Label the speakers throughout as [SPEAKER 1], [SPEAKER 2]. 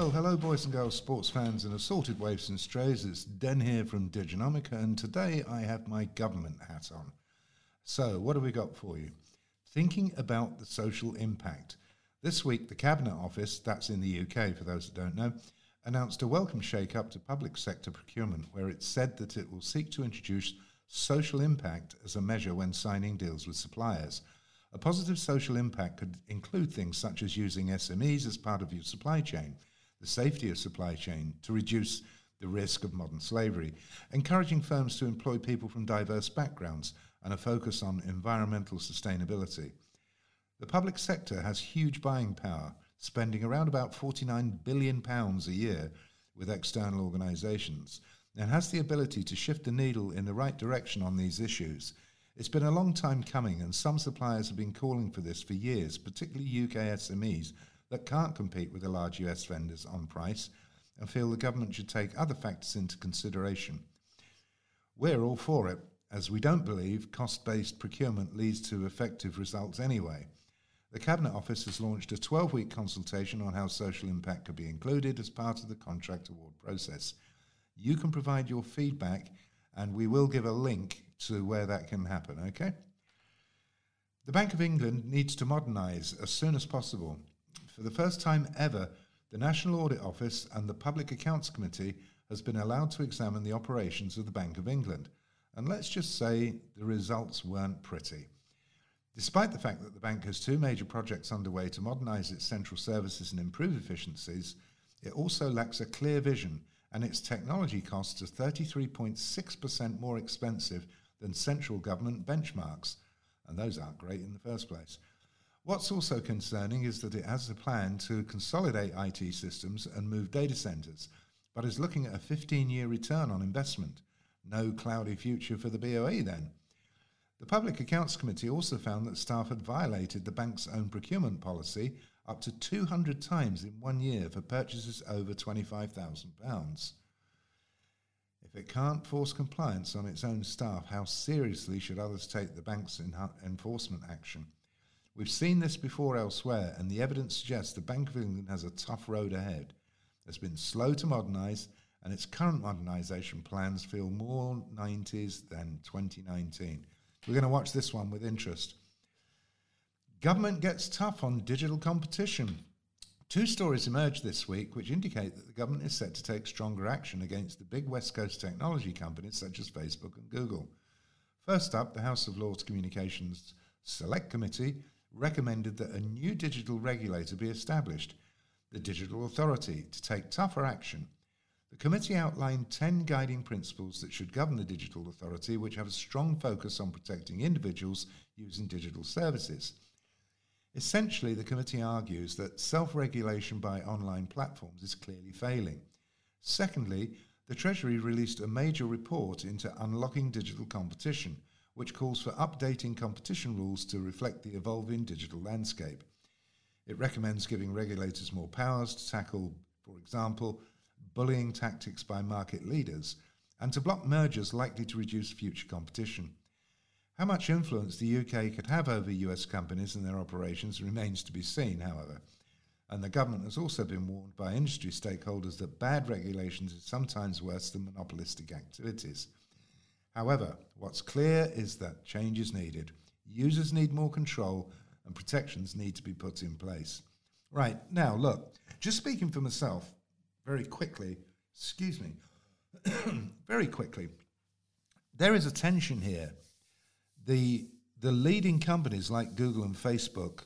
[SPEAKER 1] Well, hello, boys and girls, sports fans, and assorted waifs and strays. It's Den here from Diginomica, and today I have my government hat on. So, what have we got for you? Thinking about the social impact. This week, the Cabinet Office, that's in the UK for those that don't know, announced a welcome shake up to public sector procurement, where it said that it will seek to introduce social impact as a measure when signing deals with suppliers. A positive social impact could include things such as using SMEs as part of your supply chain the safety of supply chain to reduce the risk of modern slavery, encouraging firms to employ people from diverse backgrounds and a focus on environmental sustainability. The public sector has huge buying power, spending around about 49 billion pounds a year with external organizations and has the ability to shift the needle in the right direction on these issues. It's been a long time coming and some suppliers have been calling for this for years, particularly UK SMEs that can't compete with the large US vendors on price and feel the government should take other factors into consideration. We're all for it, as we don't believe cost based procurement leads to effective results anyway. The Cabinet Office has launched a 12 week consultation on how social impact could be included as part of the contract award process. You can provide your feedback, and we will give a link to where that can happen, okay? The Bank of England needs to modernise as soon as possible. For the first time ever, the National Audit Office and the Public Accounts Committee has been allowed to examine the operations of the Bank of England. And let's just say the results weren't pretty. Despite the fact that the bank has two major projects underway to modernise its central services and improve efficiencies, it also lacks a clear vision, and its technology costs are 33.6% more expensive than central government benchmarks. And those aren't great in the first place. What's also concerning is that it has a plan to consolidate IT systems and move data centers, but is looking at a 15 year return on investment. No cloudy future for the BOE then. The Public Accounts Committee also found that staff had violated the bank's own procurement policy up to 200 times in one year for purchases over £25,000. If it can't force compliance on its own staff, how seriously should others take the bank's enforcement action? We've seen this before elsewhere, and the evidence suggests the Bank of England has a tough road ahead. It's been slow to modernise, and its current modernisation plans feel more 90s than 2019. We're going to watch this one with interest. Government gets tough on digital competition. Two stories emerged this week which indicate that the government is set to take stronger action against the big West Coast technology companies such as Facebook and Google. First up, the House of Lords Communications Select Committee recommended that a new digital regulator be established, the Digital Authority, to take tougher action. The committee outlined 10 guiding principles that should govern the Digital Authority, which have a strong focus on protecting individuals using digital services. Essentially, the committee argues that self regulation by online platforms is clearly failing. Secondly, the Treasury released a major report into unlocking digital competition, which calls for updating competition rules to reflect the evolving digital landscape. It recommends giving regulators more powers to tackle, for example, bullying tactics by market leaders and to block mergers likely to reduce future competition. How much influence the UK could have over US companies and their operations remains to be seen, however. And the government has also been warned by industry stakeholders that bad regulations is sometimes worse than monopolistic activities. However, what's clear is that change is needed. Users need more control and protections need to be put in place. Right, now look, just speaking for myself very quickly, excuse me, very quickly, there is a tension here. The, the leading companies like Google and Facebook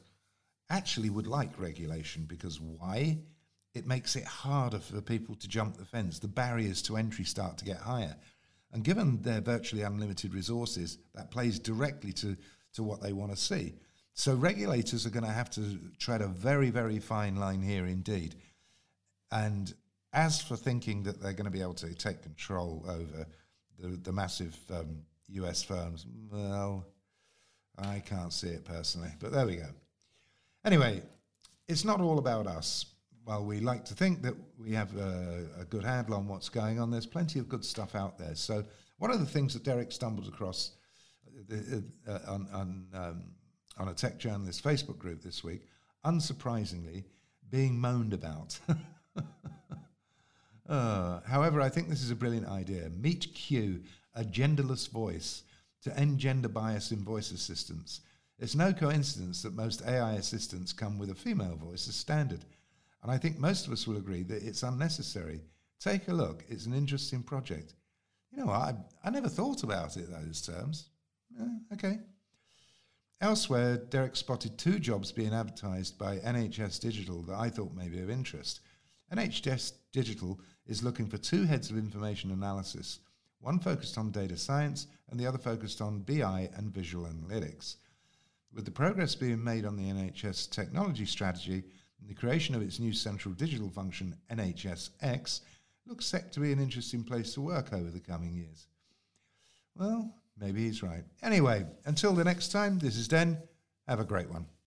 [SPEAKER 1] actually would like regulation because why? It makes it harder for people to jump the fence. The barriers to entry start to get higher. And given their virtually unlimited resources, that plays directly to, to what they want to see. So regulators are going to have to tread a very, very fine line here indeed. And as for thinking that they're going to be able to take control over the, the massive um, US firms, well, I can't see it personally. But there we go. Anyway, it's not all about us while we like to think that we have a, a, good handle on what's going on, there's plenty of good stuff out there. So one of the things that Derek stumbled across uh, uh, on on, um, on a tech journalist Facebook group this week, unsurprisingly, being moaned about. uh, however, I think this is a brilliant idea. Meet Q, a genderless voice, to end gender bias in voice assistants. It's no coincidence that most AI assistants come with a female voice as standard, and I think most of us will agree that it's unnecessary. Take a look, it's an interesting project. You know, I, I never thought about it those terms. Eh, okay. Elsewhere, Derek spotted two jobs being advertised by NHS Digital that I thought may be of interest. NHS Digital is looking for two heads of information analysis, one focused on data science and the other focused on BI and visual analytics. With the progress being made on the NHS technology strategy and the creation of its new central digital function, NHSX, looks set to be an interesting place to work over the coming years. Well, maybe he's right. Anyway, until the next time, this is Den. Have a great one.